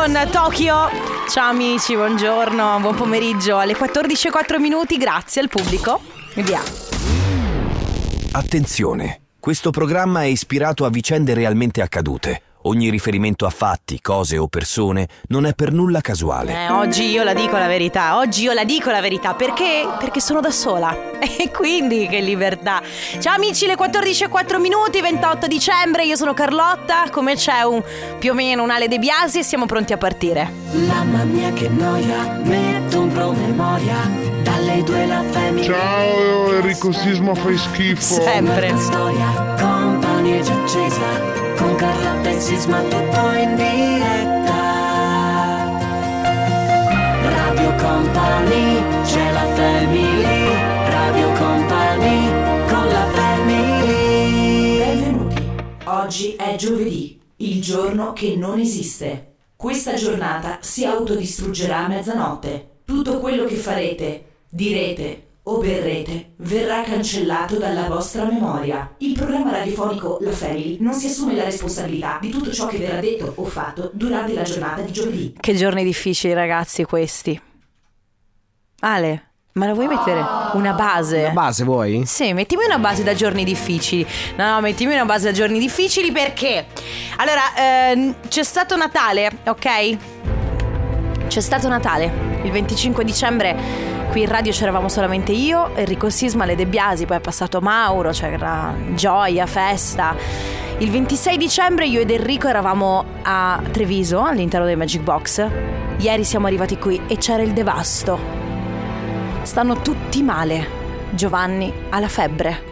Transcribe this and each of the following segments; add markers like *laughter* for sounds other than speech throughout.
con Tokyo. Ciao amici, buongiorno, buon pomeriggio. Alle 14.04 minuti, grazie al pubblico. E via. Attenzione, questo programma è ispirato a vicende realmente accadute. Ogni riferimento a fatti, cose o persone non è per nulla casuale. Eh, oggi io la dico la verità, oggi io la dico la verità, perché? Perché sono da sola. *laughs* E quindi che libertà. Ciao amici, le 14.04 minuti, 28 dicembre, io sono Carlotta, come c'è un più o meno un Ale De Biasi e siamo pronti a partire. Mamma mia che noia, metto un promemoria Dalle due la femmina Ciao Enrico Sisma fai schifo Sempre. storia Compagnia già accesa Con Carlotta e Sisma tutto in diretta. Radio Company C'è la family. Radio Company Con la family. Benvenuti. Oggi è giovedì Il giorno che non esiste. Questa giornata si autodistruggerà a mezzanotte. Tutto quello che farete, direte o berrete verrà cancellato dalla vostra memoria. Il programma radiofonico La Family non si assume la responsabilità di tutto ciò che verrà detto o fatto durante la giornata di giovedì. Che giorni difficili ragazzi questi. Ale, ma la vuoi mettere una base? La base vuoi? Sì, mettimi una base da giorni difficili. No, no, mettimi una base da giorni difficili perché? Allora, ehm, c'è stato Natale, ok? C'è stato Natale. Il 25 dicembre qui in radio c'eravamo solamente io, Enrico Sisma, Le De Biasi, poi è passato Mauro, c'era gioia, festa. Il 26 dicembre io ed Enrico eravamo a Treviso, all'interno dei Magic Box. Ieri siamo arrivati qui e c'era il devasto. Stanno tutti male. Giovanni ha la febbre.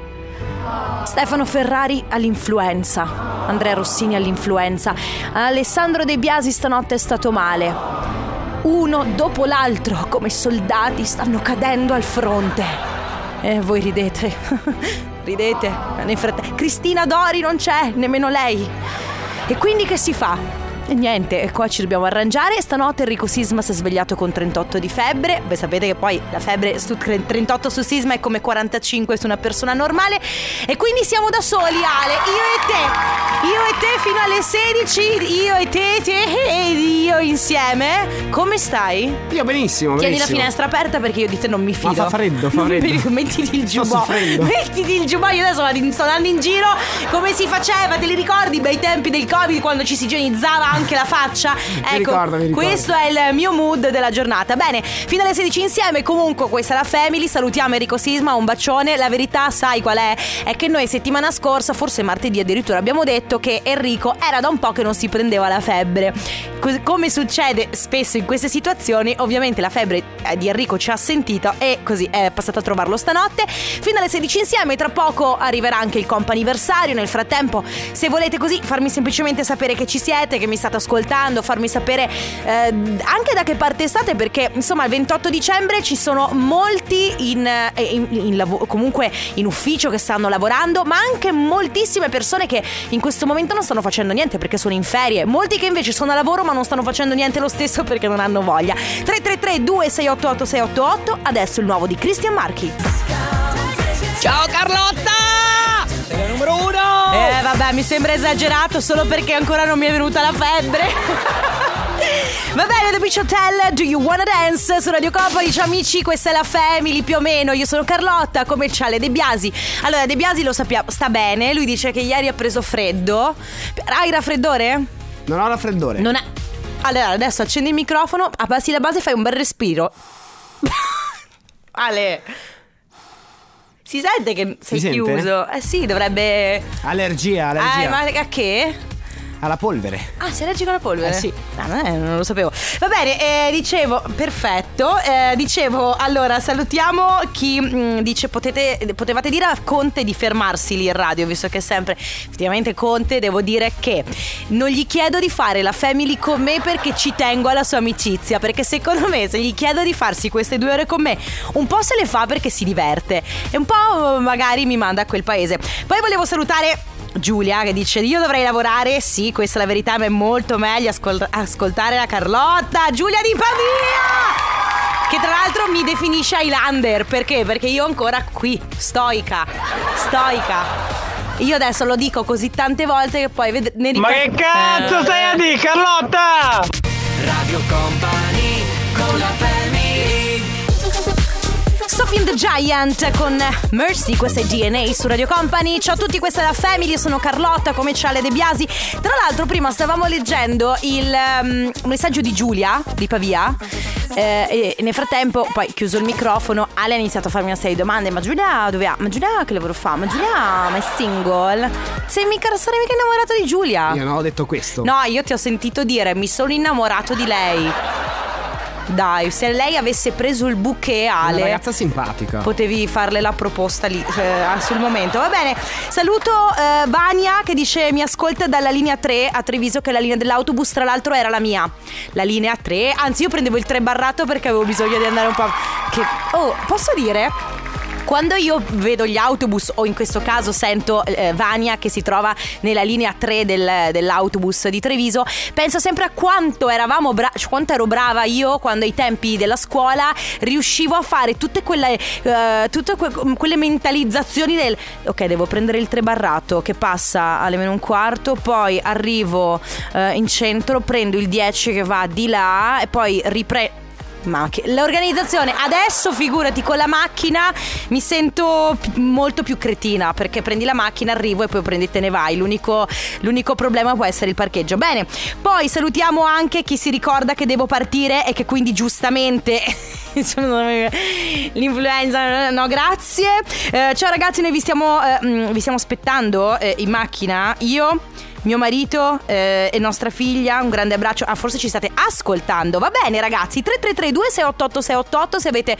Stefano Ferrari all'influenza. Andrea Rossini all'influenza. Alessandro De Biasi stanotte è stato male. Uno dopo l'altro, come soldati, stanno cadendo al fronte. E voi ridete. *laughs* ridete. Nel frattempo, Cristina Dori non c'è, nemmeno lei. E quindi che si fa? E niente, qua ci dobbiamo arrangiare. Stanotte Enrico Sisma si è svegliato con 38 di febbre. Voi sapete che poi la febbre su 38 su Sisma è come 45 su una persona normale. E quindi siamo da soli, Ale. Io e te. Io e te fino alle 16. Io e te, te e io insieme. Come stai? Io benissimo, Tieni la benissimo. finestra aperta perché io di te non mi fido. fa freddo, fa *laughs* freddo. Mettiti il soffrendo. Mettiti il giubbotto. Io adesso sto andando in giro come si faceva. Te li ricordi i bei tempi del Covid quando ci si igienizzava anche la faccia? ecco, ricordo, mi ricordo. questo è il mio mood della giornata. Bene, fino alle 16 insieme. Comunque, questa è la Family. Salutiamo Enrico Sisma. Un bacione. La verità, sai qual è? È che noi settimana scorsa, forse martedì addirittura, abbiamo detto che Enrico era da un po' che non si prendeva la febbre. Come succede spesso in queste situazioni, ovviamente la febbre eh, di Enrico ci ha sentito e così è passato a trovarlo stanotte. Fino alle 16 insieme, tra poco arriverà anche il comp'anniversario. Nel frattempo, se volete così farmi semplicemente sapere che ci siete, che mi state ascoltando, farmi sapere eh, anche da che parte state, perché insomma il 28 dicembre ci sono molti in, eh, in- in lavo- comunque in ufficio che stanno lavorando, ma anche moltissime persone che in questo momento non stanno facendo niente perché sono in ferie. Molti che invece sono a lavoro ma non stanno facendo niente lo stesso perché non hanno voglia. 333 2688 688 adesso il nuovo di Christian Marchi. Ciao Carlotta! Sei la numero uno! Eh vabbè, mi sembra esagerato solo perché ancora non mi è venuta la febbre. *laughs* Va bene, The Beach Hotel, Do You Wanna Dance? Su Radio Company, ciao amici, questa è la Family più o meno. Io sono Carlotta, come c'ha le De Biasi. Allora, De Biasi lo sappiamo, sta bene. Lui dice che ieri ha preso freddo. Hai raffreddore? Non ho raffreddore. Non è. Allora, adesso accendi il microfono, abbassi la base e fai un bel respiro. *laughs* Ale. Si sente che sei sente? chiuso? Eh sì, dovrebbe. Allergia, allergia. Eh, ma a che? Alla polvere. Ah, sei allergico alla polvere? Eh, sì. Ah, non, è- non lo sapevo. Va bene, eh, dicevo, perfetto. Eh, dicevo, allora salutiamo chi mh, dice potete, potevate dire a Conte di fermarsi lì in radio, visto che sempre effettivamente Conte, devo dire che non gli chiedo di fare la family con me perché ci tengo alla sua amicizia, perché secondo me se gli chiedo di farsi queste due ore con me, un po' se le fa perché si diverte e un po' magari mi manda a quel paese. Poi volevo salutare Giulia che dice io dovrei lavorare, sì questa è la verità ma è molto meglio ascol- ascoltare la Carlotta, Giulia di Pavia! Che tra l'altro mi definisce Highlander, perché? Perché io ancora qui, stoica, stoica. Io adesso lo dico così tante volte che poi ved- ne Ma che cazzo Eh. stai a dire, Carlotta? Radio Company Sophie the Giant con Mercy, questa è DNA su Radio Company. Ciao a tutti, questa è la Family, io sono Carlotta, come c'è Ale De Biasi. Tra l'altro prima stavamo leggendo il um, messaggio di Giulia di Pavia eh, e nel frattempo poi chiuso il microfono Ale ha iniziato a farmi una serie di domande ma Giulia dove ha? Ma Giulia che lavoro fa? Ma Giulia ma è single? Sei mica, sarei mica innamorato di Giulia? Io non ho detto questo. No, io ti ho sentito dire mi sono innamorato di lei. Dai, se lei avesse preso il bouquet Una Ale ragazza simpatica. Potevi farle la proposta lì eh, sul momento. Va bene. Saluto eh, Vania che dice mi ascolta dalla linea 3 a Treviso che la linea dell'autobus tra l'altro era la mia. La linea 3, anzi io prendevo il 3 barrato perché avevo bisogno di andare un po' che Oh, posso dire quando io vedo gli autobus o in questo caso sento eh, Vania che si trova nella linea 3 del- dell'autobus di Treviso, penso sempre a quanto eravamo bra- cioè, quanto ero brava io quando ai tempi della scuola riuscivo a fare tutte quelle, eh, tutte que- quelle mentalizzazioni del ok devo prendere il 3 barrato che passa alle meno un quarto, poi arrivo eh, in centro, prendo il 10 che va di là e poi riprendo ma che l'organizzazione adesso figurati con la macchina mi sento pi- molto più cretina perché prendi la macchina arrivo e poi prendi te ne vai. L'unico, l'unico problema può essere il parcheggio. Bene poi salutiamo anche chi si ricorda che devo partire e che quindi giustamente *laughs* l'influenza no grazie. Eh, ciao ragazzi noi vi stiamo, eh, mm, vi stiamo aspettando eh, in macchina. Io mio marito eh, e nostra figlia, un grande abbraccio. Ah, forse ci state ascoltando. Va bene, ragazzi. 3332 688 688 se avete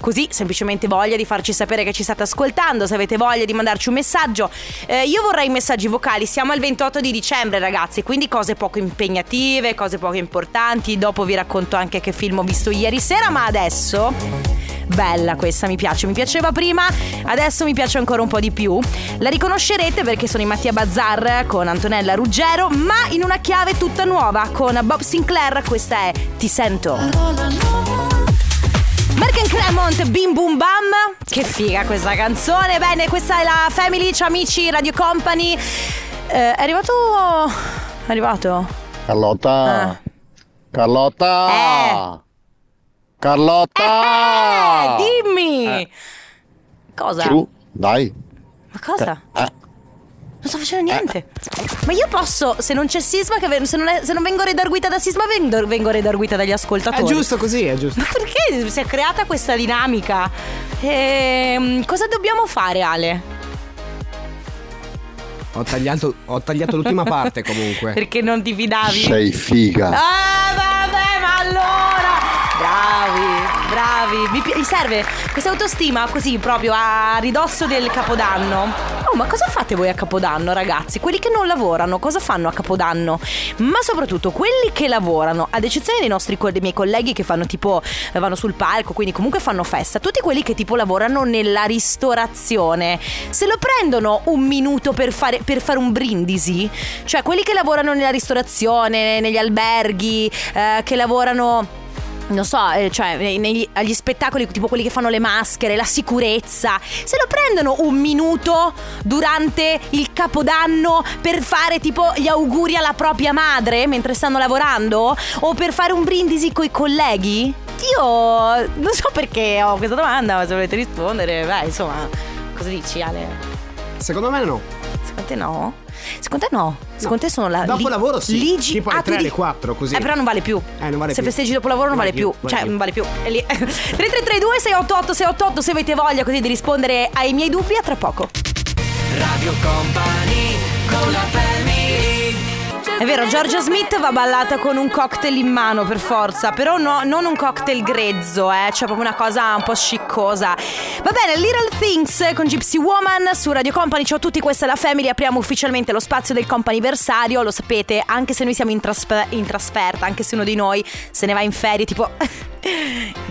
così semplicemente voglia di farci sapere che ci state ascoltando, se avete voglia di mandarci un messaggio. Eh, io vorrei messaggi vocali, siamo al 28 di dicembre ragazzi, quindi cose poco impegnative, cose poco importanti, dopo vi racconto anche che film ho visto ieri sera, ma adesso... Bella questa, mi piace, mi piaceva prima, adesso mi piace ancora un po' di più. La riconoscerete perché sono in Mattia Bazzar con Antonella Ruggero, ma in una chiave tutta nuova con Bob Sinclair, questa è Ti sento. And Cremont, Bim Bum Bam. Che figa questa canzone. Bene, questa è la Family, ciao amici, Radio Company. Eh, è arrivato. È arrivato? Carlotta. Ah. Carlotta. Eh. Carlotta. Eh, dimmi! Cosa? Su, dai. Ma cosa? Eh. Non sto facendo niente. Ma io posso, se non c'è sisma, che se, non è- se non vengo redarguita da sisma, vengo, vengo redarguita dagli È ascoltatori. giusto così, è giusto. Ma perché si è creata questa dinamica? Ehm, cosa dobbiamo fare, Ale? Ho tagliato, ho tagliato l'ultima *laughs* parte comunque. Perché non ti fidavi? Sei figa. Ah, vabbè, ma allora. Bravi, bravi. Mi, mi serve questa autostima così proprio a ridosso del capodanno. Oh, ma cosa fate voi a capodanno, ragazzi? Quelli che non lavorano, cosa fanno a capodanno? Ma soprattutto quelli che lavorano, ad eccezione dei nostri dei miei colleghi che fanno tipo eh, vanno sul palco, quindi comunque fanno festa. Tutti quelli che tipo lavorano nella ristorazione, se lo prendono un minuto per fare, per fare un brindisi? Cioè, quelli che lavorano nella ristorazione, negli alberghi, eh, che lavorano non so, eh, cioè negli- agli spettacoli tipo quelli che fanno le maschere, la sicurezza, se lo prendono un minuto durante il capodanno per fare tipo gli auguri alla propria madre mentre stanno lavorando o per fare un brindisi coi colleghi? Io non so perché ho questa domanda, ma se volete rispondere, beh, insomma, cosa dici Ale? Secondo me no. Secondo te no? Secondo te no? Secondo te sono la Dopo li- lavoro sì. ligi- Tipo alle Ah, tu tre, alle dici- quattro, così. Eh, però non vale più. Eh, non vale se più. festeggi dopo lavoro non vale vale più. più, vale Cioè, più. non vale più. È lì. 3332 688 688 se avete voglia così di rispondere ai miei dubbi a tra poco. Radio Company con la family È vero, Giorgia Smith va ballata con un cocktail in mano per forza, però no, non un cocktail grezzo, eh, cioè proprio una cosa un po' sciccosa. Va bene, Little Things con Gypsy Woman su Radio Company. Ciao a tutti, questa è la Family. Apriamo ufficialmente lo spazio del companiversario. Lo sapete, anche se noi siamo in, trasfer- in trasferta, anche se uno di noi se ne va in ferie, tipo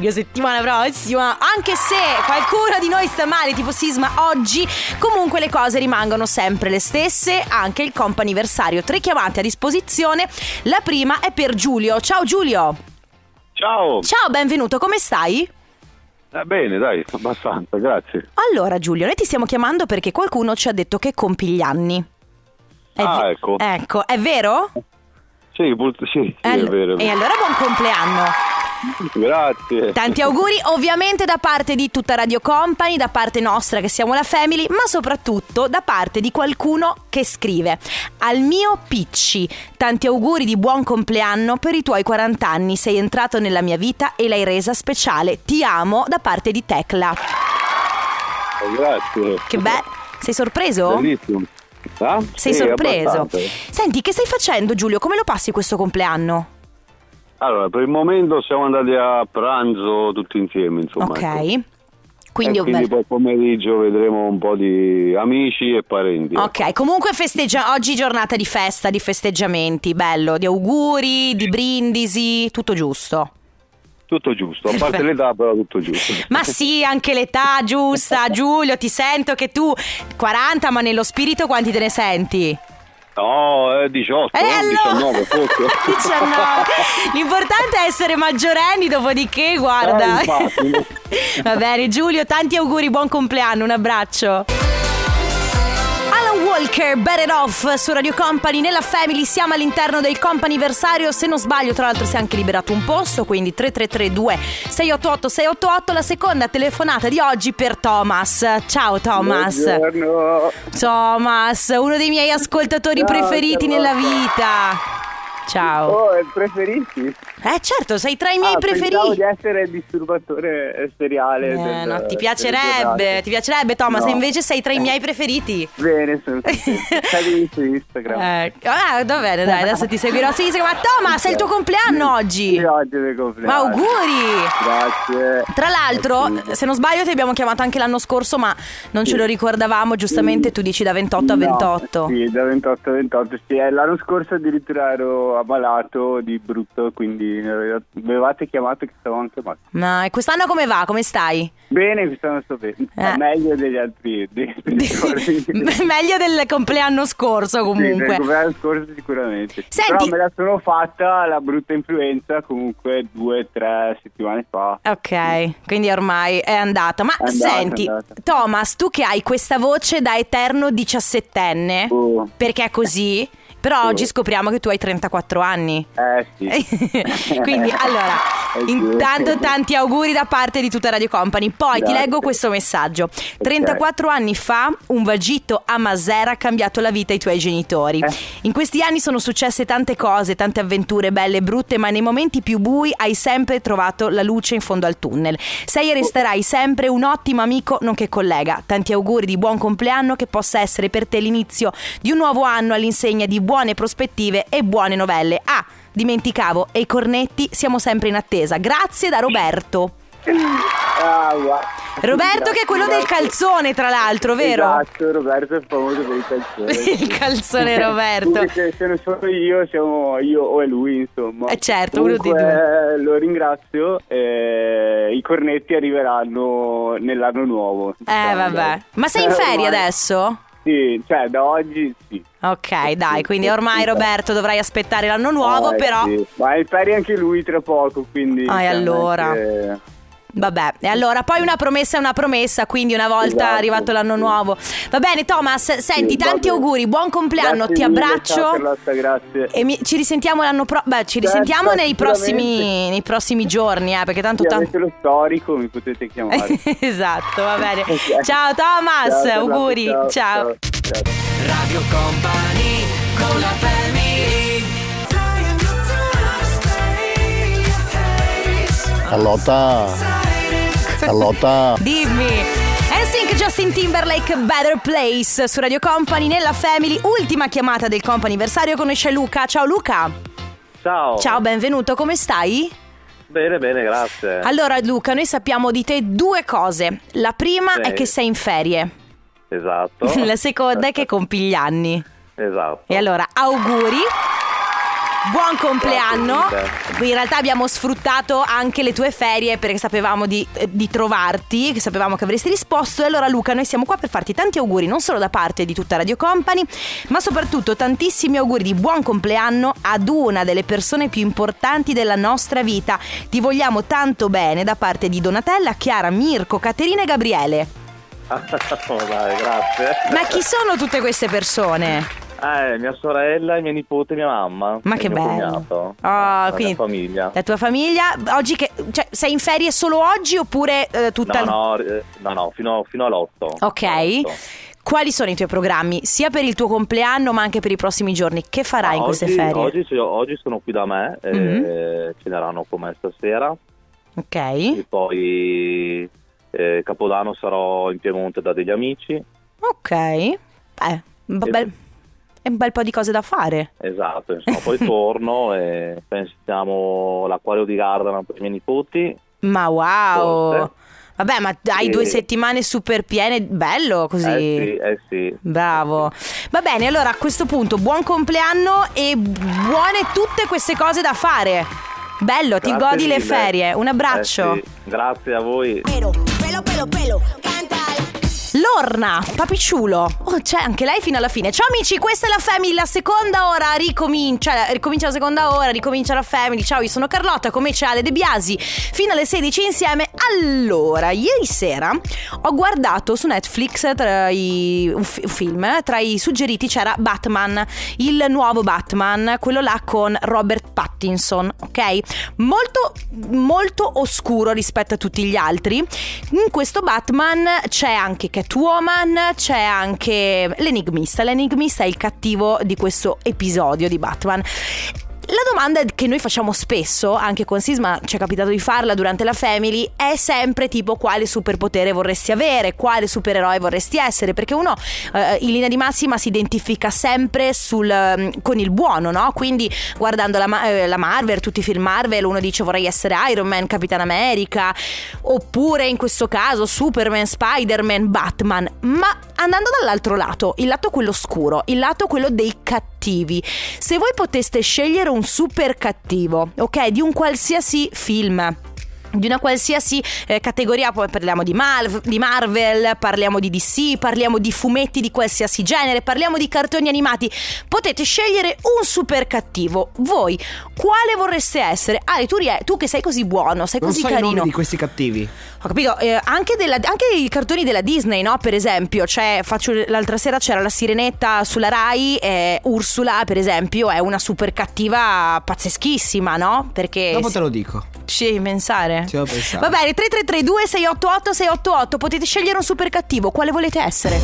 la settimana prossima, anche se qualcuno di noi sta male, tipo Sisma oggi, comunque le cose rimangono sempre le stesse. Anche il companiversario. Tre chiamate a disposizione. La prima è per Giulio. Ciao Giulio. Ciao, Ciao, benvenuto, come stai? Eh, bene dai, abbastanza, grazie. Allora Giulio, noi ti stiamo chiamando perché qualcuno ci ha detto che compi gli anni. È Ah, ecco. Ecco, è vero? Sì, sì, sì, è Allo- vero. E allora buon compleanno. Grazie. Tanti auguri ovviamente da parte di tutta Radio Company, da parte nostra che siamo la Family, ma soprattutto da parte di qualcuno che scrive Al mio Picci, tanti auguri di buon compleanno per i tuoi 40 anni, sei entrato nella mia vita e l'hai resa speciale. Ti amo da parte di Tecla. Grazie. Che bello, sei sorpreso? Bellissimo. Ah? Sei Sì, sorpreso? abbastanza. Senti, che stai facendo Giulio? Come lo passi questo compleanno? Allora, per il momento siamo andati a pranzo tutti insieme, insomma. ok. ecco. Quindi, E un quindi poi pomeriggio vedremo un po' di amici e parenti. Ok, comunque festeggia- oggi giornata di festa, di festeggiamenti, bello, di auguri, di brindisi, tutto giusto. Tutto giusto, a parte l'età però tutto giusto. *laughs* Ma sì, anche l'età giusta, Giulio, ti sento che tu 40, ma nello spirito quanti te ne senti? No, è 18, Eh, allora- 19 forse. *laughs* 19. L'importante è essere maggiorenni, dopodiché, guarda. Eh. *laughs* Va bene, Giulio, tanti auguri, buon compleanno, un abbraccio. Walker, Better Off su Radio Company nella Family, siamo all'interno del companiversario, se non sbaglio tra l'altro si è anche liberato un posto, quindi 3332 688 688, la seconda telefonata di oggi per Thomas. Ciao Thomas. Buongiorno. Thomas, uno dei miei ascoltatori Ciao, preferiti nella vita. Ciao. Oh, è preferiti? Eh certo, sei tra i miei ah, Pensavo preferiti. di essere il disturbatore seriale. Eh, del- no, ti piacerebbe, ti piacerebbe Thomas, No. invece sei tra i miei preferiti. *laughs* Bene, sono. *laughs* Seguimi su Instagram. Eh, ah, va bene, dai, adesso ti seguirò su Instagram. Ma Thomas, è il tuo compleanno oggi. Sì, oggi è il compleanno. Ma auguri! Grazie. Tra l'altro, sì. se non sbaglio, ti abbiamo chiamato anche l'anno scorso, ma non ce lo ricordavamo. Giustamente tu dici da 28 a No, 28. Sì, da 28 a 28. Sì, eh, l'anno scorso addirittura ero ammalato di brutto, quindi mi aveva- mi avevate chiamato che stavo anche male. Ma e quest'anno come va? Come stai? Bene, quest'anno sto bene. Eh. Meglio degli altri. dei-. *laughs* *laughs* Meglio del compleanno scorso, Sì, comunque. del compleanno scorso sicuramente. Senti- Però me la sono fatta la brutta influenza comunque due o tre settimane fa. Ok, quindi ormai è andata. Ma È andata, senti, andata. Thomas, tu che hai questa voce da eterno diciassettenne, Oh. perché è così? Però oggi scopriamo che tu hai 34 anni. Eh sì. *laughs* Quindi allora, *laughs* Eh sì. intanto tanti auguri da parte di tutta Radio Company. Poi ti Grazie. leggo questo messaggio. 34 anni fa un vagito a Masera ha cambiato la vita ai tuoi genitori. Eh. In questi anni sono successe tante cose, tante avventure belle e brutte, ma nei momenti più bui hai sempre trovato la luce in fondo al tunnel. Sei e resterai sempre un ottimo amico nonché collega. Tanti auguri di buon compleanno che possa essere per te l'inizio di un nuovo anno all'insegna di buone prospettive e buone novelle. Ah, dimenticavo, e i cornetti siamo sempre in attesa. Grazie da Roberto. Ah. Roberto che è quello del calzone, tra l'altro, vero? Esatto, Roberto è famoso per *laughs* il calzone. Il calzone Roberto. Comunque, se, se non sono io, siamo io o è lui, insomma. Eh, certo, uno dei Comunque, Lo ringrazio. eh, I cornetti arriveranno nell'anno nuovo. Eh, vabbè. Ma sei in Eh, ferie adesso? Sì, cioè da oggi sì. Ok, dai, quindi ormai Roberto dovrai aspettare l'anno nuovo, Eh, però sì. Ma ferie anche lui tra poco, quindi... Ah, cioè, allora? che- vabbè. E allora poi una promessa è una promessa, quindi una volta Esatto, arrivato l'anno nuovo. Va bene, Thomas, senti, Sì, tanti bene. auguri, buon compleanno, Grazie ti mille, abbraccio. Carlotta, grazie. E mi- ci risentiamo l'anno prossimo. Beh, ci risentiamo Certo, nei, prossimi, nei prossimi giorni, eh, perché tanto Se tanto. lo storico mi potete chiamare. *laughs* esatto, va bene. *laughs* Ok. Ciao Thomas, Ciao, auguri. ciao, ciao. ciao. Radio Company con la family Carlotta, Carlotta, Dimmi. NSYNC Justin Timberlake Better Place su Radio Company nella Family. Ultima chiamata del companiversario conosce Luca. Ciao Luca. Ciao. Ciao, benvenuto. Come stai? Bene, bene, grazie. Allora Luca, noi sappiamo di te due cose. La prima Sì. è che sei in ferie. Esatto. *laughs* La seconda è che compi gli anni. Esatto. E allora, auguri. Buon compleanno. In realtà abbiamo sfruttato anche le tue ferie perché sapevamo di, eh, di trovarti, che sapevamo che avresti risposto. E allora Luca, noi siamo qua per farti tanti auguri, non solo da parte di tutta Radio Company, ma soprattutto tantissimi auguri di buon compleanno ad una delle persone più importanti della nostra vita. Ti vogliamo tanto bene da parte di Donatella, Chiara, Mirko, Caterina e Gabriele. *laughs* Oh, dai, grazie. Ma chi sono tutte queste persone? Eh, mia sorella, i miei nipoti e mia mamma. Ma che bello. cognato. Ah, la quindi- mia famiglia. La tua famiglia, oggi che. Cioè, sei in ferie solo oggi oppure eh, tutta No, no, eh, no, no, fino, fino all'otto. Ok. Quali sono i tuoi programmi? Sia per il tuo compleanno, ma anche per i prossimi giorni. Che farai in queste oggi, ferie? Oggi, oggi sono qui da me, eh, Mhm. ceneranno con me stasera. Ok. E poi eh, Capodanno sarò in Piemonte da degli amici. Ok. Beh, un bel, è un bel po' di cose da fare. Esatto, *laughs* insomma, poi torno e pensiamo l'acquario di Gardaland per i miei nipoti. Ma wow. Forse. Vabbè, ma hai Sì. due settimane super piene, bello così. Eh sì, eh sì. Bravo. Va bene, allora a questo punto buon compleanno e buone tutte queste cose da fare. Bello, ti Grazie godi le mille. ferie. Un abbraccio. Eh sì, Grazie a voi. Pelo, pelo, pelo, pelo, canta. Lorna, papicciulo. Oh, c'è anche lei fino alla fine. Ciao amici, questa è la Family, la seconda ora ricomincia. Ricomincia la seconda ora, ricomincia la Family. Ciao, io sono Carlotta, come c'è Ale De Biasi. Fino alle 16 insieme. Allora, ieri sera ho guardato su Netflix tra i, un, fi- un film, tra i suggeriti c'era Batman, il nuovo Batman, quello là con Robert Pattinson, ok? Molto, molto oscuro rispetto a tutti gli altri. In questo Batman c'è anche Catwoman, c'è anche l'enigmista. L'enigmista è il cattivo di questo episodio di Batman. La domanda che noi facciamo spesso, anche con Sisma ci è capitato di farla durante la Family, è sempre tipo quale superpotere vorresti avere, quale supereroe vorresti essere, perché uno eh, in linea di massima si identifica sempre sul, mm, con il buono, no? Quindi guardando la, eh, la Marvel, tutti i film Marvel, uno dice vorrei essere Iron Man, Capitan America, oppure in questo caso Superman, Spider-Man, Batman, ma andando dall'altro lato, il lato quello scuro, il lato quello dei cattivi. Se voi poteste scegliere un super cattivo, ok, di un qualsiasi film di una qualsiasi eh, categoria, poi parliamo di, Mal- di Marvel, parliamo di DC, parliamo di fumetti di qualsiasi genere, parliamo di cartoni animati, potete scegliere un super cattivo. Voi quale vorreste essere? Ale, tu, rie- tu che sei così buono, sei Non così so i nomi carino. di questi cattivi. Ho capito, eh, anche, della- anche i cartoni della Disney, no? Per esempio, cioè, faccio, l'altra sera c'era la sirenetta sulla Rai, e Ursula, per esempio, è una super cattiva pazzeschissima, no? Perché. Dopo te lo dico. Ci devi Ci devo pensare. Va bene, 3332 688 688 potete scegliere un super cattivo, quale volete essere?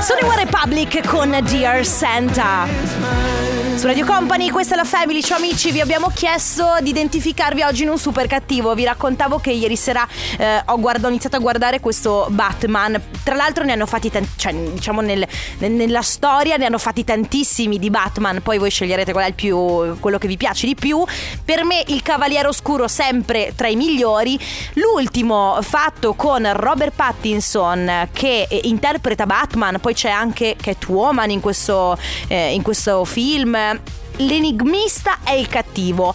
Sono in One Republic con Dear Santa. Su Radio Company, questa è la Family, ciao amici, vi abbiamo chiesto di identificarvi oggi in un super cattivo. Vi raccontavo che ieri sera eh, ho, guarda- ho iniziato a guardare questo Batman. Tra l'altro ne hanno fatti tanti, cioè diciamo nel- nel- nella storia ne hanno fatti tantissimi di Batman, poi voi sceglierete qual è il più, quello che vi piace di più. Per me il Cavaliere Oscuro sempre tra i migliori. L'ultimo fatto con Robert Pattinson che eh, interpreta Batman, poi c'è anche Catwoman in questo, eh, in questo film. L'enigmista è il cattivo.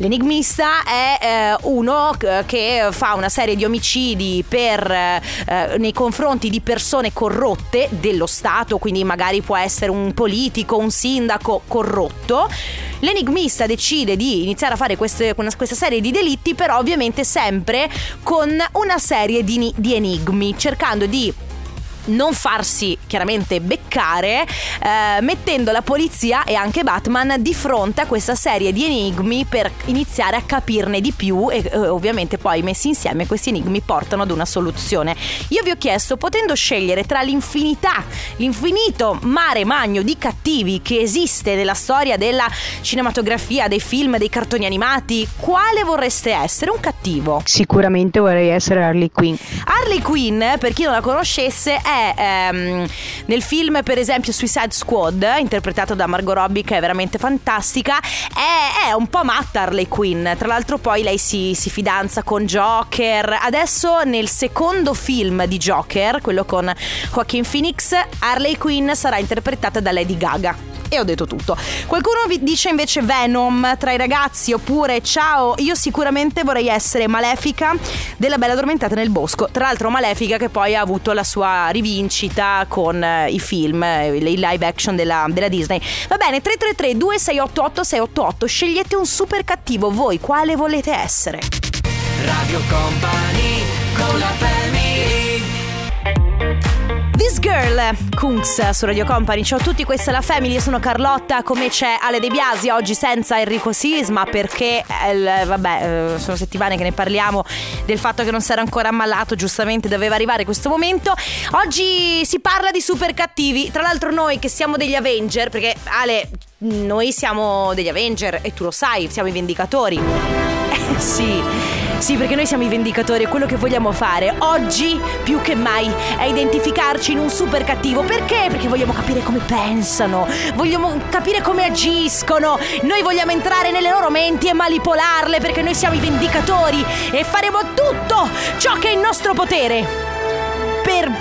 L'enigmista è eh, uno che fa una serie di omicidi per, eh, nei confronti di persone corrotte dello Stato, quindi magari può essere un politico, un sindaco corrotto. L'enigmista decide di iniziare a fare queste- una- questa serie di delitti, però ovviamente sempre con una serie di, di enigmi, cercando di non farsi chiaramente beccare, eh, mettendo la polizia e anche Batman di fronte a questa serie di enigmi per iniziare a capirne di più e eh, ovviamente poi messi insieme questi enigmi portano ad una soluzione. Io vi ho chiesto, potendo scegliere tra l'infinità, l'infinito mare magno di cattivi che esiste nella storia della cinematografia, dei film, dei cartoni animati, quale vorreste essere? Un cattivo. Sicuramente vorrei essere Harley Quinn. Harley Quinn, per chi non la conoscesse, è ehm, nel film per esempio Suicide Squad, interpretato da Margot Robbie che è veramente fantastica, è, è un po' matta Harley Quinn, tra l'altro poi lei si, si fidanza con Joker, adesso nel secondo film di Joker, quello con Joaquin Phoenix, Harley Quinn sarà interpretata da Lady Gaga. E ho detto tutto. Qualcuno vi dice invece Venom tra i ragazzi oppure ciao, io sicuramente vorrei essere Malefica della Bella Addormentata nel bosco. Tra l'altro Malefica che poi ha avuto la sua rivincita con eh, i film, eh, i live action della, della Disney. Va bene, 333 2688 688, scegliete un super cattivo voi, quale volete essere? Radio Company con la This Girl, Kungs su Radio Company. Ciao a tutti, questa è la Family, io sono Carlotta, come c'è Ale De Biasi, oggi senza Enrico Sisma perché, eh, vabbè, eh, sono settimane che ne parliamo del fatto che non si era ancora ammalato, giustamente doveva arrivare questo momento. Oggi si parla di super cattivi, tra l'altro noi che siamo degli Avenger, perché Ale, noi siamo degli Avenger e tu lo sai, siamo i Vendicatori. *laughs* Eh sì, sì, perché noi siamo i vendicatori e quello che vogliamo fare oggi più che mai è identificarci in un super cattivo. Perché? Perché vogliamo capire come pensano, vogliamo capire come agiscono. Noi vogliamo entrare nelle loro menti e manipolarle perché noi siamo i vendicatori e faremo tutto ciò che è in nostro potere per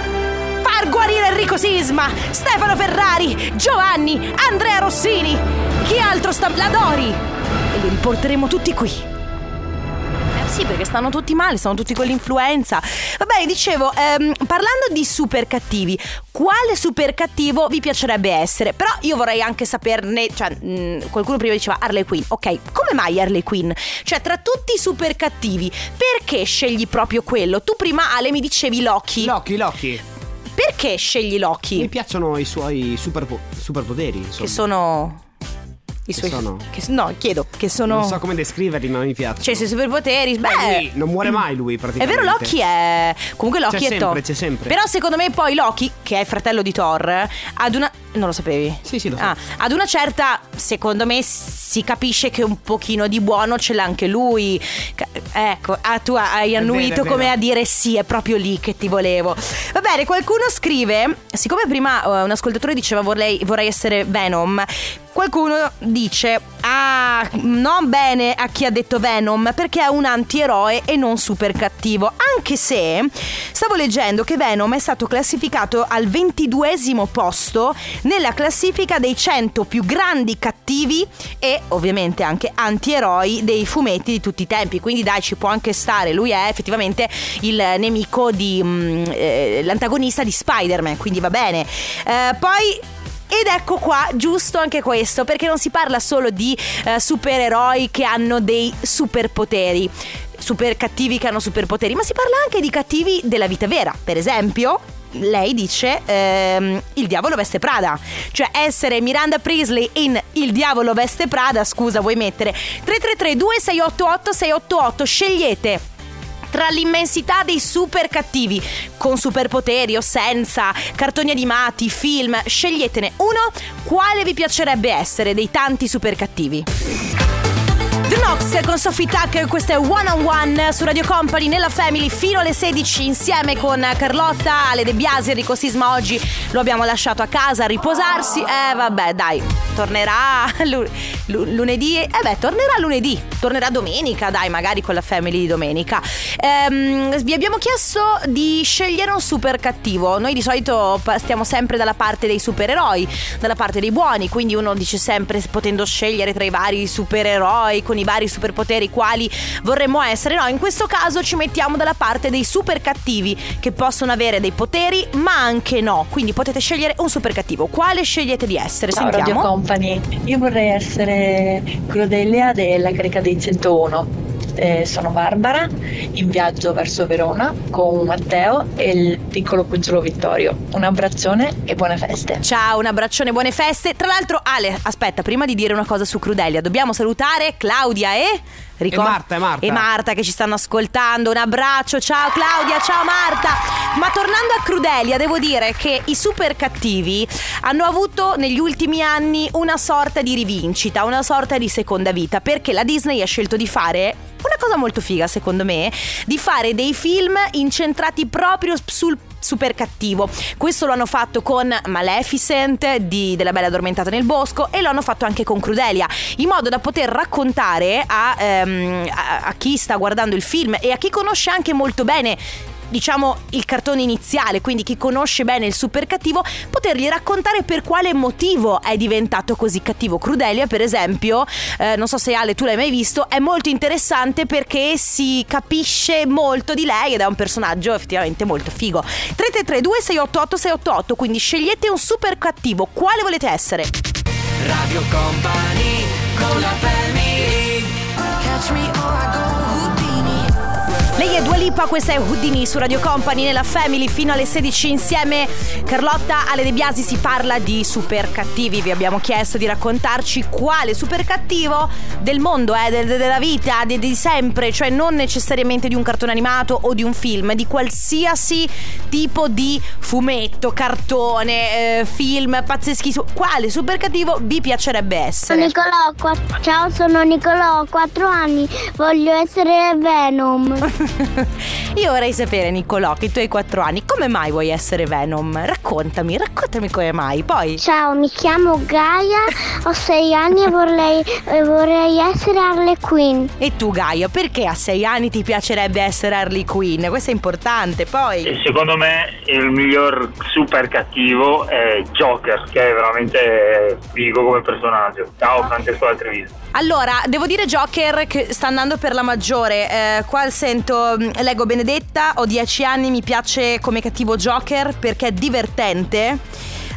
far guarire Enrico Sisma, Stefano Ferrari, Giovanni, Andrea Rossini. Chi altro sta? La Dori. E li riporteremo tutti qui. Sì, perché stanno tutti male, stanno tutti con l'influenza. Va bene, dicevo, ehm, parlando di super cattivi, quale super cattivo vi piacerebbe essere? Però io vorrei anche saperne, cioè, mh, qualcuno prima diceva Harley Quinn. Ok, come mai Harley Quinn? Cioè, tra tutti i super cattivi, perché scegli proprio quello? Tu prima, Ale, mi dicevi Loki. Loki, Loki. Perché scegli Loki? Mi piacciono i suoi superpo- superpoteri, insomma. Che sono... I suoi... sono? che- no, chiedo, che sono... Non so come descriverli, ma mi piacciono. Cioè, i suoi superpoteri, beh... Lui non muore mai lui È praticamente. vero, Loki è. Comunque Loki C'è è sempre, top. c'è sempre. Però secondo me poi Loki, che è il fratello di Thor, ad una. Non lo sapevi? Sì, sì, lo so. Ah, ad una certa, secondo me, si capisce che un pochino di buono ce l'ha anche lui. Ecco, ah, tu hai annuito come a dire sì, è proprio lì che ti volevo. Va bene, qualcuno scrive, siccome prima eh, un ascoltatore diceva vorrei, vorrei essere Venom, qualcuno dice, ah, non bene a chi ha detto Venom perché è un antieroe e non super cattivo. Anche se stavo leggendo che Venom è stato classificato al 22esimo posto nella classifica dei 100 più grandi cattivi e ovviamente anche antieroi dei fumetti di tutti i tempi. Quindi dai, ci può anche stare. Lui è effettivamente il nemico di mm, eh, l'antagonista di Spider-Man, quindi va bene. Eh, poi ed ecco qua, giusto anche questo, perché non si parla solo di eh, supereroi che hanno dei superpoteri, super cattivi che hanno superpoteri, ma si parla anche di cattivi della vita vera. Per esempio, lei dice ehm, il diavolo veste Prada, cioè essere Miranda Priestley in Il diavolo veste Prada, scusa, vuoi mettere? 333 2688 688, scegliete tra l'immensità dei super cattivi, con superpoteri o senza, cartoni animati, film, sceglietene uno, quale vi piacerebbe essere dei tanti super cattivi? The Nox con Sophie Tucker, questo è One on One su Radio Company nella Family fino alle 16 insieme con Carlotta, Ale De Biasi, Enrico Sisma oggi lo abbiamo lasciato a casa a riposarsi. Eh vabbè dai, tornerà lu- lu- lunedì, eh beh tornerà lunedì, tornerà domenica dai magari con la Family di domenica. Ehm, vi abbiamo chiesto di scegliere un super cattivo, noi di solito stiamo sempre dalla parte dei supereroi, dalla parte dei buoni, quindi uno dice sempre potendo scegliere tra i vari supereroi con i vari superpoteri quali vorremmo essere. No, in questo caso ci mettiamo dalla parte dei super cattivi che possono avere dei poteri ma anche no. Quindi potete scegliere un super cattivo. Quale scegliete di essere? Ciao Sentiamo. Company, io vorrei essere Clodelia della carica dei 101. Eh, sono Barbara, in viaggio verso Verona con Matteo e il piccolo cucciolo Vittorio. Un abbraccione e buone feste. Ciao, un abbraccione, buone feste. Tra l'altro, Ale, aspetta, prima di dire una cosa su Crudelia, dobbiamo salutare Claudia e. Ricor- E Marta, e Marta. E Marta che ci stanno ascoltando. Un abbraccio, ciao Claudia, ciao Marta. Ma tornando a Crudelia, devo dire che i super cattivi hanno avuto negli ultimi anni una sorta di rivincita, una sorta di seconda vita, perché la Disney ha scelto di fare una cosa molto figa, secondo me, di fare dei film incentrati proprio sul super cattivo. Questo lo hanno fatto con Maleficent di della Bella Addormentata nel Bosco e lo hanno fatto anche con Crudelia, in modo da poter raccontare a, ehm, a- a chi sta guardando il film e a chi conosce anche molto bene diciamo il cartone iniziale, quindi chi conosce bene il super cattivo, potergli raccontare per quale motivo è diventato così cattivo. Crudelia, per esempio, eh, non so se Ale tu l'hai mai visto, è molto interessante perché si capisce molto di lei ed è un personaggio effettivamente molto figo. 3332 688 688, quindi scegliete un super cattivo, quale volete essere? Radio Company con la family Lei è Dua Lipa, questa è Houdini su Radio Company nella Family fino alle 16 insieme. Carlotta Ale De Biasi si parla di super cattivi. Vi abbiamo chiesto di raccontarci quale super cattivo del mondo, eh, del- della vita, di, di sempre, cioè non necessariamente di un cartone animato o di un film, di qualsiasi tipo di fumetto, cartone, eh, film pazzeschi. Quale super cattivo vi piacerebbe Sono essere? Nicolò, qua- ciao sono Nicolò, ho 4 anni, voglio essere Venom. *laughs* *laughs* Io vorrei sapere, Nicolò, che tu hai 4 anni, come mai vuoi essere Venom? Raccontami, raccontami come mai. Poi. Ciao, mi chiamo Gaia, ho 6 anni e vorrei, e vorrei essere Harley Quinn. E tu, Gaia, perché a 6 anni ti piacerebbe essere Harley Quinn? Questo è importante. Poi. E secondo me il miglior super cattivo è Joker, che è veramente figo come personaggio. Ciao Francesco da Treviso. Allora, devo dire Joker che sta andando per la maggiore. Eh, qua sento, mh, leggo Benedetta, ho 10 anni, mi piace come cattivo Joker perché è divertente.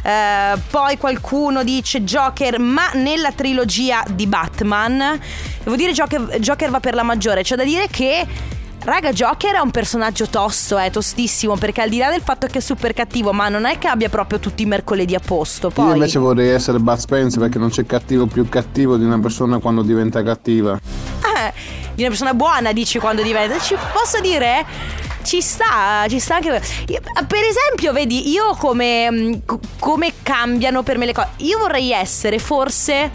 Eh, poi qualcuno dice Joker, ma nella trilogia di Batman, devo dire Joker, Joker va per la maggiore. C'è da dire che. Raga, Joker è un personaggio tosto, è tostissimo, perché al di là del fatto che è super cattivo, ma non è che abbia proprio tutti i mercoledì a posto. Poi... Io invece vorrei essere Bud Spencer perché non c'è cattivo più cattivo di una persona quando diventa cattiva. Eh, di una persona buona dici quando diventa. Ci posso dire? Ci sta, ci sta anche. Per esempio, vedi, io come, mm, co- come cambiano per me le cose. Io vorrei essere forse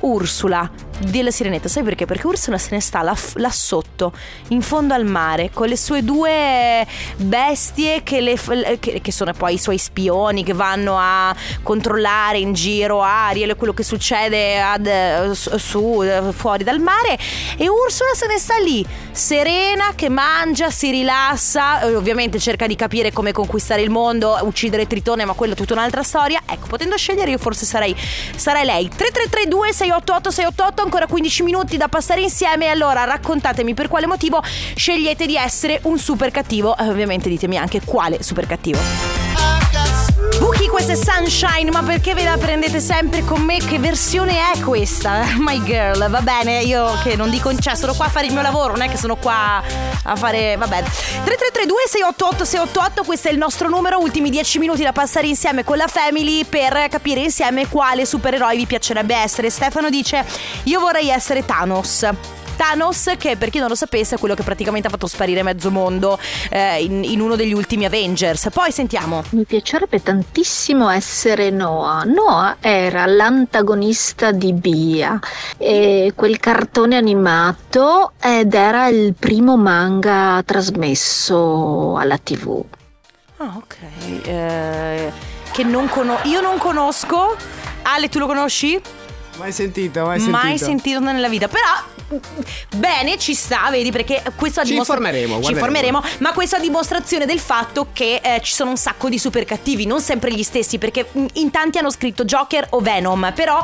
Ursula della Sirenetta. Sai perché? Perché Ursula se ne sta là, là sotto, in fondo al mare, con le sue due bestie che, le che- che sono poi i suoi spioni che vanno a controllare in giro Ariel quello che succede ad- su, fuori dal mare. E Ursula se ne sta lì, serena, che mangia, si rilassa, ovviamente cerca di capire come conquistare il mondo, uccidere Tritone, ma quello è tutta un'altra storia. Ecco, potendo scegliere io forse sarei, sarei lei. 3332 688 688 ancora 15 minuti da passare insieme. Allora raccontatemi per quale motivo scegliete di essere un super cattivo. E ovviamente ditemi anche quale super cattivo. Buchi, questa è Sunshine, ma perché ve la prendete sempre con me? Che versione è questa? *laughs* My girl, va bene, io che non dico, cioè sono qua a fare il mio lavoro, non è che sono qua a fare, va bene. 3332 688 688, questo è il nostro numero, ultimi 10 minuti da passare insieme con la family per capire insieme quale supereroe vi piacerebbe essere. Stefano dice, io vorrei essere Thanos. Thanos, che per chi non lo sapesse è quello che praticamente ha fatto sparire mezzo mondo eh, in, in uno degli ultimi Avengers. Poi sentiamo. Mi piacerebbe tantissimo essere Noah. Noah era l'antagonista di Bia, e quel cartone animato ed era il primo manga trasmesso alla TV. Ah, ok. Eh, che non conosco. Io non conosco. Ale, tu lo conosci? Mai sentito, mai sentito. Mai sentito nella vita. Però. Bene, ci sta, vedi, perché questo a Ci dimostra- informeremo, Ci informeremo, ma questo a dimostrazione del fatto che eh, ci sono un sacco di super cattivi, non sempre gli stessi, perché mm, in tanti hanno scritto Joker o Venom, però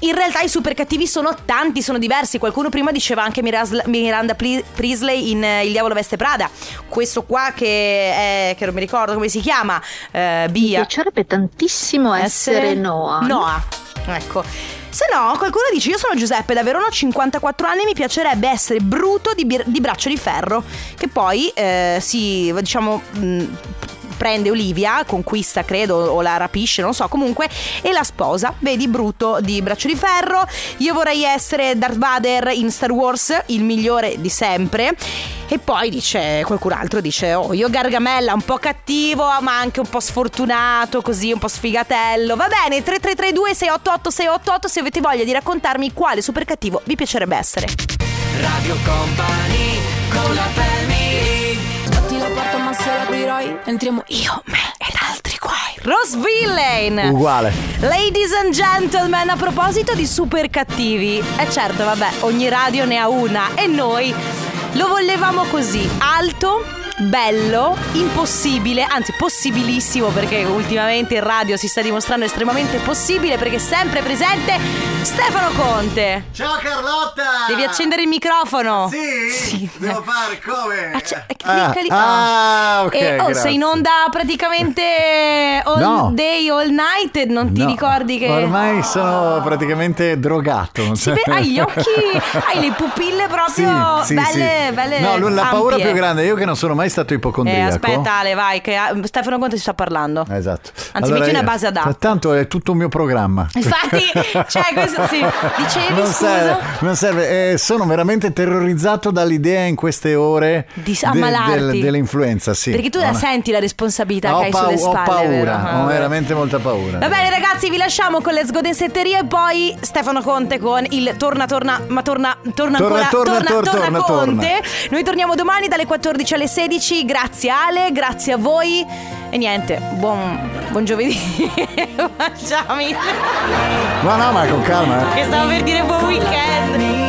in realtà i super cattivi sono tanti, sono diversi. Qualcuno prima diceva anche Miras- Miranda Priestley in eh, Il diavolo veste Prada. Questo qua che è che non mi ricordo come si chiama, eh, Mi Bia. piacerebbe tantissimo essere, Noah. Noah. Ecco. Se no, qualcuno dice: Io sono Giuseppe da ho 54 anni. Mi piacerebbe essere Bruto di, bir- di braccio di ferro. Che poi eh, si, diciamo. mh, Prende Olivia, conquista credo o la rapisce, non so, comunque, e la sposa. Vedi Bruto di Braccio di Ferro. Io vorrei essere Darth Vader in Star Wars, il migliore di sempre. E poi dice qualcun altro: dice: Oh, io Gargamella, un po' cattivo, ma anche un po' sfortunato, così un po' sfigatello. Va bene, 3332 688 688 se avete voglia di raccontarmi quale super cattivo vi piacerebbe essere. Radio Company con la family Entriamo io, me ed altri guai Rose Villain! Uguale. Ladies and gentlemen, a proposito di super cattivi, e certo, vabbè, ogni radio ne ha una e noi lo volevamo così, alto, bello, impossibile, anzi possibilissimo perché ultimamente in radio si sta dimostrando estremamente possibile perché è sempre presente Stefano Conte. Ciao Carlotta! Devi accendere il microfono. Sì? Devo fare come? Clicca lì. ah, ok, E, oh, sei in onda praticamente all No. day, all night non ti No, ricordi che... Ormai sono praticamente drogato. Ve- hai gli occhi, *laughs* hai le pupille proprio Sì, sì, belle, sì. belle No, la paura ampie. più grande, io che non sono mai stato Eh, ipocondriaco. aspetta Ale, vai, che ah, Stefano Conte si sta parlando. Esatto. Anzi, metti una base ad acqua. Tanto è tutto un mio programma. Infatti, cioè, questo sì. Dicevi, Non scusa? serve, non serve. Eh, sono veramente terrorizzato dall'idea in queste ore Di ammalarti. dell'influenza. Sì. Perché tu la senti la responsabilità ho, che hai pau- sulle spalle. ho paura, vero? Ah, ho vabbè. veramente molta paura. Va bene ragazzi, vi lasciamo con le sgodensetterie e poi Stefano Conte con il torna torna, ma torna torna, Torna, ancora torna, torna, tor- torna, Conte. Noi torniamo domani dalle 14 alle 16. Grazie Ale, grazie a voi e niente, buon, buon giovedì. *laughs* Baciami. No, no, ma con calma. eh. Che stavo per dire buon weekend.